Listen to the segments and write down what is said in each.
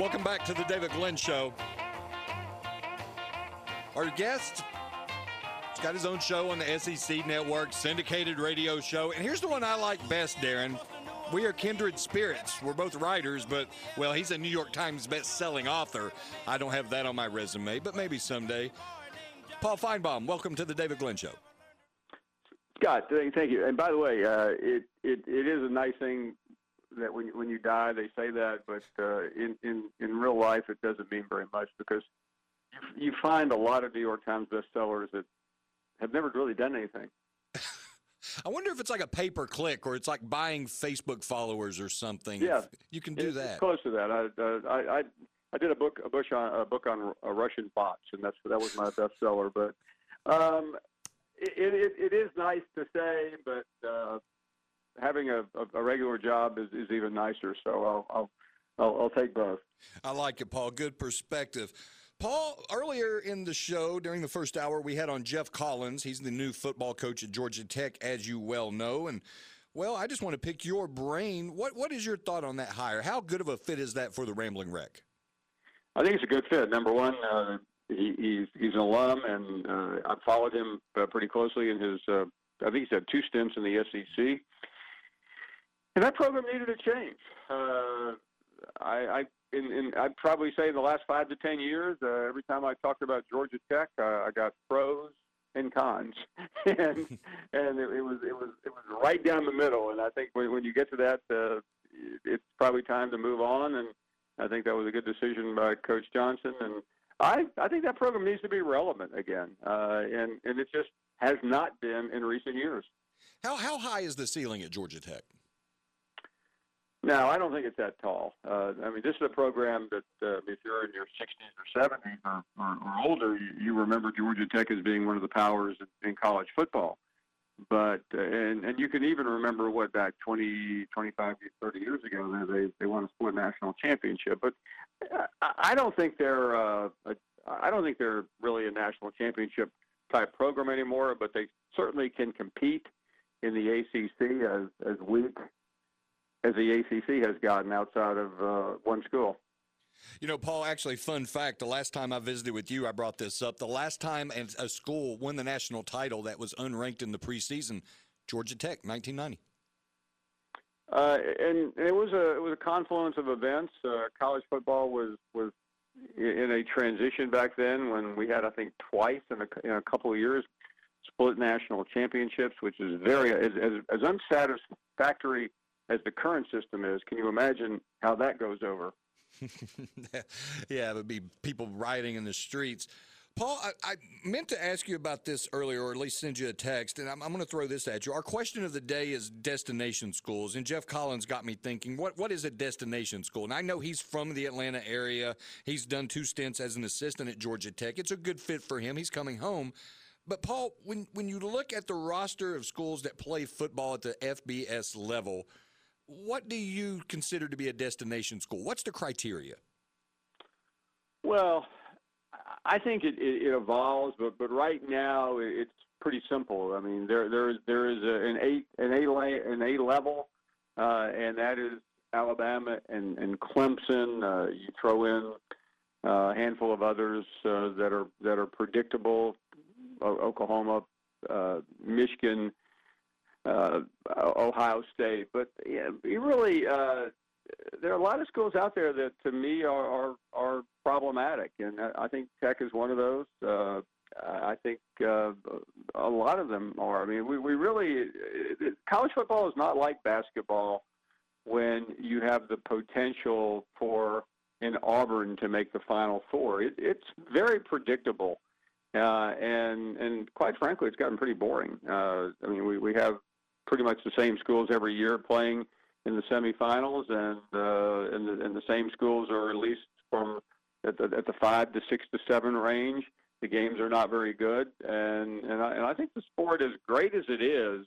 Welcome back to the David Glenn Show. Our guest has got his own show on the SEC network, syndicated radio show. And here's the one I like best, Darren. We are kindred spirits. We're both writers, but, well, he's a New York Times best-selling author. I don't have that on my resume, but maybe someday. Paul Finebaum, welcome to the David Glenn Show. Scott, thank you. And by the way, uh, it, it it is a nice thing that when when you die, they say that, but uh, in in in real life, it doesn't mean very much because you, you find a lot of New York Times bestsellers that have never really done anything. I wonder if it's like a pay per click or it's like buying Facebook followers or something. Yeah, you can do it's, that. It's close to that. I, uh, I I I did a book a book on a book on uh, Russian bots, and that's that was my bestseller. But um, it, it it is nice to say, but uh, having a, a, regular job is, is even nicer. So I'll, I'll I'll, I'll take both. I like it, Paul. Good perspective. Paul, earlier in the show, during the first hour, we had on Geoff Collins. He's the new football coach at Georgia Tech, as you well know. And, well, I just want to pick your brain. What What is your thought on that hire? How good of a fit is that for the Rambling Wreck? I think it's a good fit. Number one, uh, he, he's he's an alum, and uh, I've followed him uh, pretty closely in his. Uh, I think he's had two stints in the SEC, and that program needed a change. Uh, I, I in, in I'd probably say in the last five to ten years, uh, every time I talked about Georgia Tech, uh, I got pros and cons, and and it, it was it was it was right down the middle. And I think when, when you get to that, uh, it's probably time to move on. And I think that was a good decision by Coach Johnson. And I I think that program needs to be relevant again, uh, and and it just has not been in recent years. How how high is the ceiling at Georgia Tech? No, I don't think it's that tall. Uh, I mean, this is a program that uh, if you're in your 60s or 70s or, or, or older, you, you remember Georgia Tech as being one of the powers in, in college football. But uh, and and you can even remember what back 20, 25, 30 years ago they they won a split national championship. But I, I don't think they're uh, a, I don't think they're really a national championship type program anymore. But they certainly can compete in the ACC as as weak as the ACC has gotten outside of uh, one school. You know, Paul, actually, fun fact the last time I visited with you, I brought this up. The last time a school won the national title that was unranked in the preseason, Georgia Tech, 1990. Uh, and it was a it was a confluence of events. Uh, college football was was in a transition back then when we had I think twice in a, in a couple of years split national championships, which is very as as, as unsatisfactory as the current system is. Can you imagine how that goes over? yeah, it would be people rioting in the streets. Paul, I, I, meant to ask you about this earlier, or at least send you a text, and I'm, I'm going to throw this at you. Our question of the day is destination schools, and Geoff Collins got me thinking, what what is a destination school? And I know he's from the Atlanta area. He's done two stints as an assistant at Georgia Tech. It's a good fit for him. He's coming home. But Paul, when when you look at the roster of schools that play football at the FBS level, what do you consider to be a destination school? What's the criteria? Well, I think it, it, it evolves, but but right now it's pretty simple. I mean, there there is there is a, an eight an A an A level, uh, and that is Alabama and and Clemson. Uh, you throw in uh, a handful of others uh, that are that are predictable. Oklahoma, uh, Michigan, uh, Ohio State. But yeah, really, uh, there are a lot of schools out there that to me are are, are problematic, and I think Tech is one of those. Uh, I think uh, a lot of them are. I mean, we, we really college football is not like basketball when you have the potential for in Auburn to make the Final Four. It, it's very predictable, uh, and and quite frankly, it's gotten pretty boring. Uh, I mean, we we have pretty much the same schools every year playing in the semifinals, and uh, and, the, and the same schools are at least from at the, at the five to six to seven range. The games are not very good, and and I, and I think the sport, as great as it is,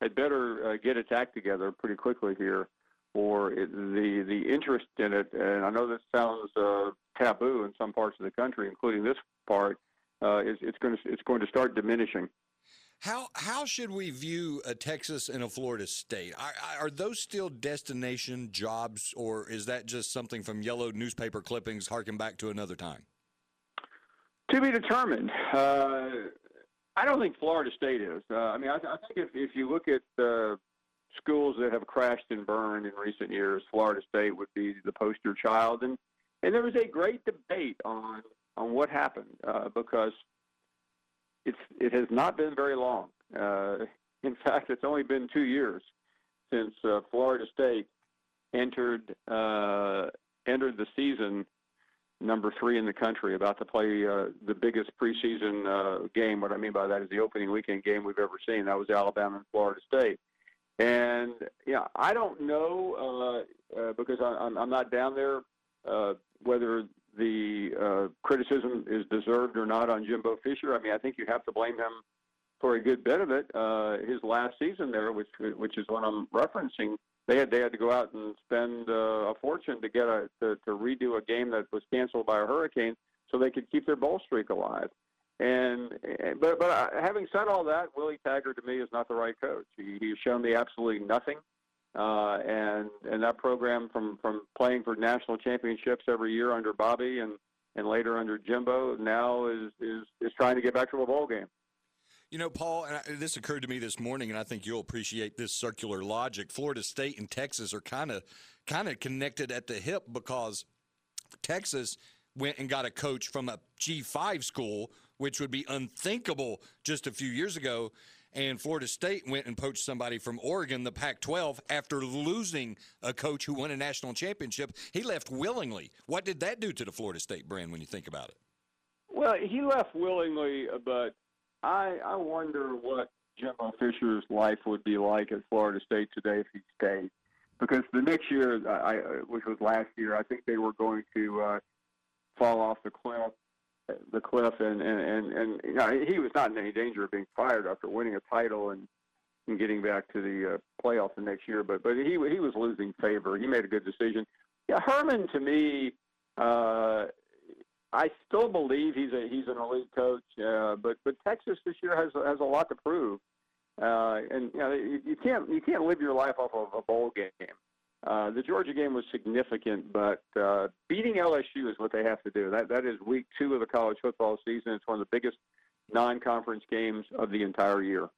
had better uh, get its act together pretty quickly here, or it, the the interest in it. And I know this sounds uh, taboo in some parts of the country, including this part. Uh, is it's going to it's going to start diminishing. How how should we view a Texas and a Florida State? Are, are those still destination jobs, or is that just something from yellow newspaper clippings harking back to another time? To be determined. Uh, I don't think Florida State is. Uh, I mean, I, I, think if, if you look at uh, schools that have crashed and burned in recent years, Florida State would be the poster child. And and there was a great debate on on what happened uh, because it's it has not been very long. Uh, in fact, it's only been two years since uh, Florida State entered uh, entered the season number three in the country, about to play uh, the biggest preseason uh, game. What I mean by that is the opening weekend game we've ever seen. That was Alabama and Florida State. And yeah, I don't know uh, uh, because I, I'm, I'm not down there uh, whether the uh, criticism is deserved or not on Jimbo Fisher. I mean, I think you have to blame him for a good bit of it. Uh, his last season there, which which is what I'm referencing, they had they had to go out and spend uh, a fortune to get a to, to redo a game that was canceled by a hurricane so they could keep their bowl streak alive. And but but having said all that, Willie Taggart to me is not the right coach. He, he's shown me absolutely nothing. Uh, and and that program from from playing for national championships every year under Bobby and and later under Jimbo now is is is trying to get back to a bowl game. You know, Paul, and I, this occurred to me this morning, and I think you'll appreciate this circular logic. Florida State and Texas are kind of kind of connected at the hip because Texas went and got a coach from a G5 school, which would be unthinkable just a few years ago. And Florida State went and poached somebody from Oregon, the Pac 12, after losing a coach who won a national championship. He left willingly. What did that do to the Florida State brand when you think about it? Well, he left willingly, but I I wonder what Jimbo Fisher's life would be like at Florida State today if he stayed, because the next year, I, which was last year, I think they were going to uh, fall off the cliff, the cliff, and and and, and you know, he was not in any danger of being fired after winning a title and and getting back to the uh, playoffs the next year. But but he he was losing favor. He made a good decision. Yeah, Herman to me. Uh, I still believe he's a he's an elite coach, uh, but but Texas this year has has a lot to prove, uh, and you know you, you can't you can't live your life off of a bowl game. Uh, the Georgia game was significant, but uh, beating LSU is what they have to do. That that is week two of the college football season. It's one of the biggest non-conference games of the entire year.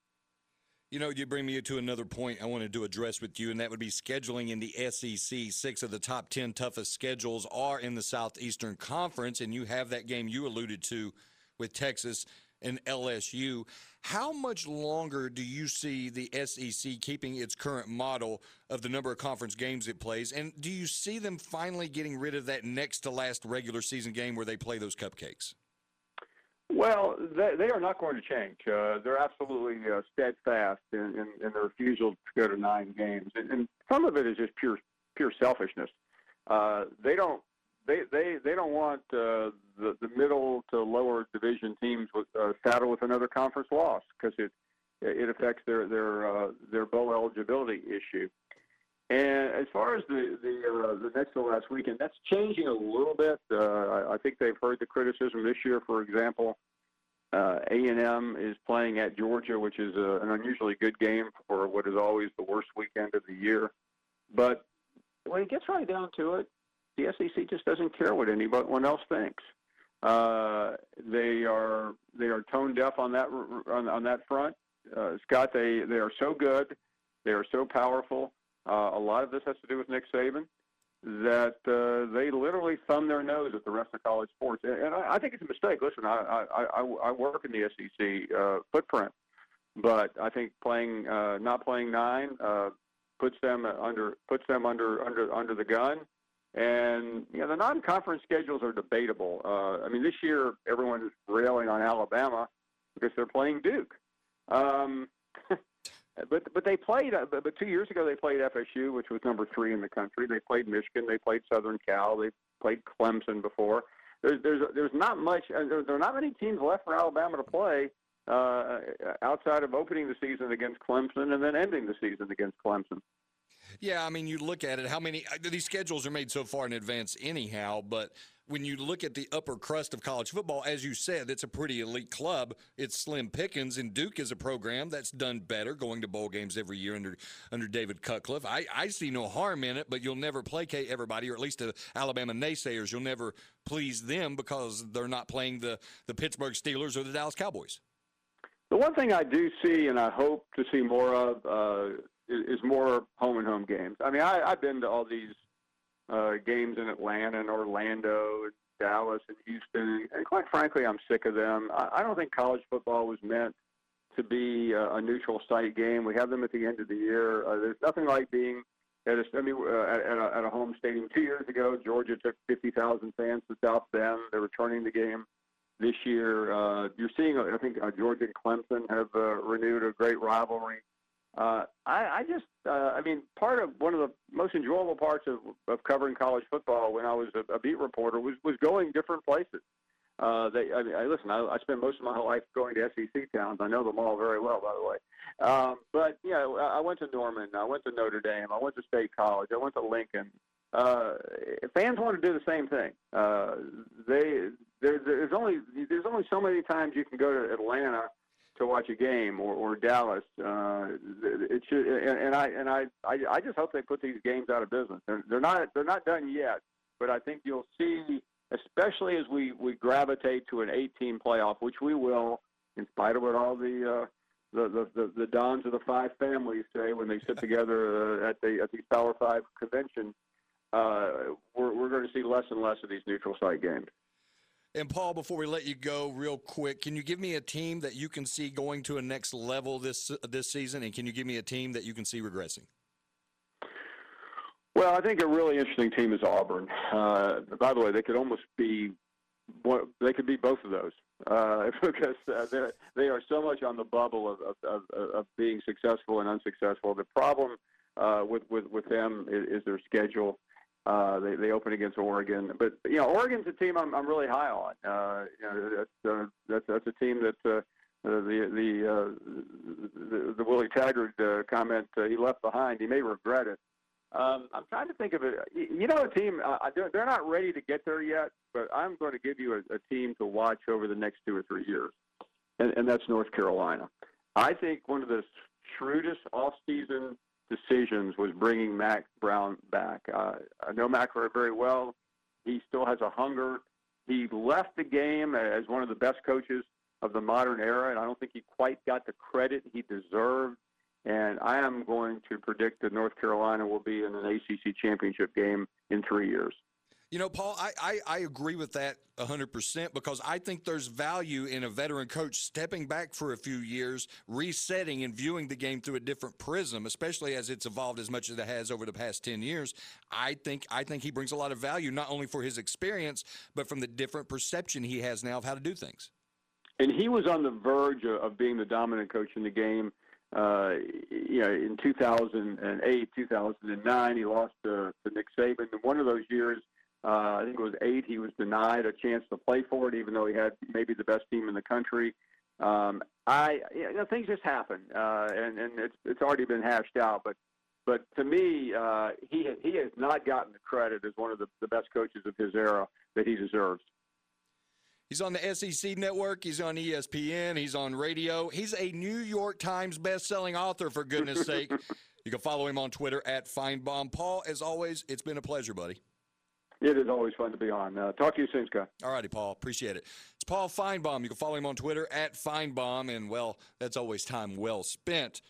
You know, you bring me to another point I wanted to address with you, and that would be scheduling in the SEC. Six of the top 10 toughest schedules are in the Southeastern Conference, and you have that game you alluded to with Texas and LSU. How much longer do you see the SEC keeping its current model of the number of conference games it plays? And do you see them finally getting rid of that next to last regular season game where they play those cupcakes? Well, they, they are not going to change. Uh, they're absolutely uh, steadfast in, in, in their refusal to go to nine games, and, and some of it is just pure pure selfishness. Uh, they don't they they they don't want uh, the the middle to lower division teams with uh, with another conference loss because it it affects their their uh, their bowl eligibility issue. And as far as the the uh, the next to last weekend, that's changing a little bit. Uh, I, I think they've heard the criticism this year. For example, uh, A and M is playing at Georgia, which is a, an unusually good game for what is always the worst weekend of the year. But when it gets right down to it, the SEC just doesn't care what anyone else thinks. Uh, they are they are tone deaf on that on, on that front. Uh, Scott, they they are so good, they are so powerful uh, a lot of this has to do with Nick Saban. That uh, they literally thumb their nose at the rest of college sports, and, and I, I think it's a mistake. Listen, I I, I, I work in the SEC uh, footprint, but I think playing uh, not playing nine uh, puts them under puts them under under under the gun. And you know the non-conference schedules are debatable. Uh, I mean, this year everyone is railing on Alabama because they're playing Duke. Um, but but they played. Uh, but two years ago they played FSU, which was number three in the country. They played Michigan. They played Southern Cal. They played Clemson before. There's there's there's not much. Uh, there, there are not many teams left for Alabama to play uh, outside of opening the season against Clemson and then ending the season against Clemson. Yeah, I mean, you look at it. How many uh, these schedules are made so far in advance, anyhow. But when you look at the upper crust of college football, as you said, it's a pretty elite club. It's slim pickings, and Duke is a program that's done better, going to bowl games every year under under David Cutcliffe. I, I see no harm in it, but you'll never placate everybody, or at least the Alabama naysayers. You'll never please them because they're not playing the the Pittsburgh Steelers or the Dallas Cowboys. The one thing I do see, and I hope to see more of, uh, is, is more home and home games. I mean, I, I've been to all these uh, games in Atlanta and Orlando, and Dallas and Houston, and quite frankly, I'm sick of them. I, I don't think college football was meant to be a, a neutral site game. We have them at the end of the year. Uh, there's nothing like being at a, I mean, uh, at, at, a, at a home stadium. Two years ago, Georgia took 50,000 fans to South Bend. They're returning the game this year. Uh, you're seeing, I think, uh, Georgia and Clemson have uh, renewed a great rivalry. Uh, I, I just, uh, I mean, part of one of the most enjoyable parts of, of covering college football when I was a, a beat reporter was was going different places. Uh, they, I mean, I, listen, I, I spent most of my life going to SEC towns. I know them all very well, by the way. Um, but you know, I went to Norman, I went to Notre Dame, I went to State College, I went to Lincoln. Uh, fans want to do the same thing. Uh, they there, there's only there's only so many times you can go to Atlanta to watch a game or, or Dallas. Uh, it should, and, and I and I, I I just hope they put these games out of business. They're, they're not they're not done yet, but I think you'll see, especially as we we gravitate to an 18 playoff, which we will, in spite of what all the uh, the, the, the, the dons of the five families say when they sit together uh, at the at these Power Five conventions. Uh, we're we're going to see less and less of these neutral site games. And Paul, before we let you go, real quick, can you give me a team that you can see going to a next level this this season, and can you give me a team that you can see regressing? Well, I think a really interesting team is Auburn. Uh, by the way, they could almost be they could be both of those uh, because uh, they are so much on the bubble of, of, of, of, being successful and unsuccessful. The problem uh, with, with, with them is, is their schedule. Uh, they they open against Oregon, but you know Oregon's a team I'm I'm really high on. Uh, you know that's uh, that's that's a team that uh, the the, uh, the the Willie Taggart uh, comment uh, he left behind. He may regret it. Um, I'm trying to think of it. You know, a team uh, they're not ready to get there yet, but I'm going to give you a, a team to watch over the next two or three years, and, and that's North Carolina. I think one of the shrewdest off-season decisions was bringing Mack Brown back. Uh, I know Mack very well. He still has a hunger. He left the game as one of the best coaches of the modern era, and I don't think he quite got the credit he deserved. And I am going to predict that North Carolina will be in an ACC championship game in three years. You know, Paul, I, I, I, agree with that 100% because I think there's value in a veteran coach stepping back for a few years, resetting and viewing the game through a different prism, especially as it's evolved as much as it has over the past 10 years. I think I think he brings a lot of value not only for his experience, but from the different perception he has now of how to do things. And he was on the verge of being the dominant coach in the game. Uh, you know, in 2008, 2009, he lost to, to Nick Saban. One of those years – uh, I think it was eight. He was denied a chance to play for it, even though he had maybe the best team in the country. Um, I, you know, things just happen, uh, and and it's it's already been hashed out. But but to me, uh, he he has not gotten the credit as one of the, the best coaches of his era that he deserves. He's on the SEC network. He's on ESPN. He's on radio. He's a New York Times best-selling author, for goodness sake. You can follow him on Twitter at Finebaum. Paul, as always, it's been a pleasure, buddy. It is always fun to be on. Uh, talk to you soon, Scott. All righty, Paul. Appreciate it. It's Paul Finebaum. You can follow him on Twitter at Finebaum. And, well, that's always time well spent.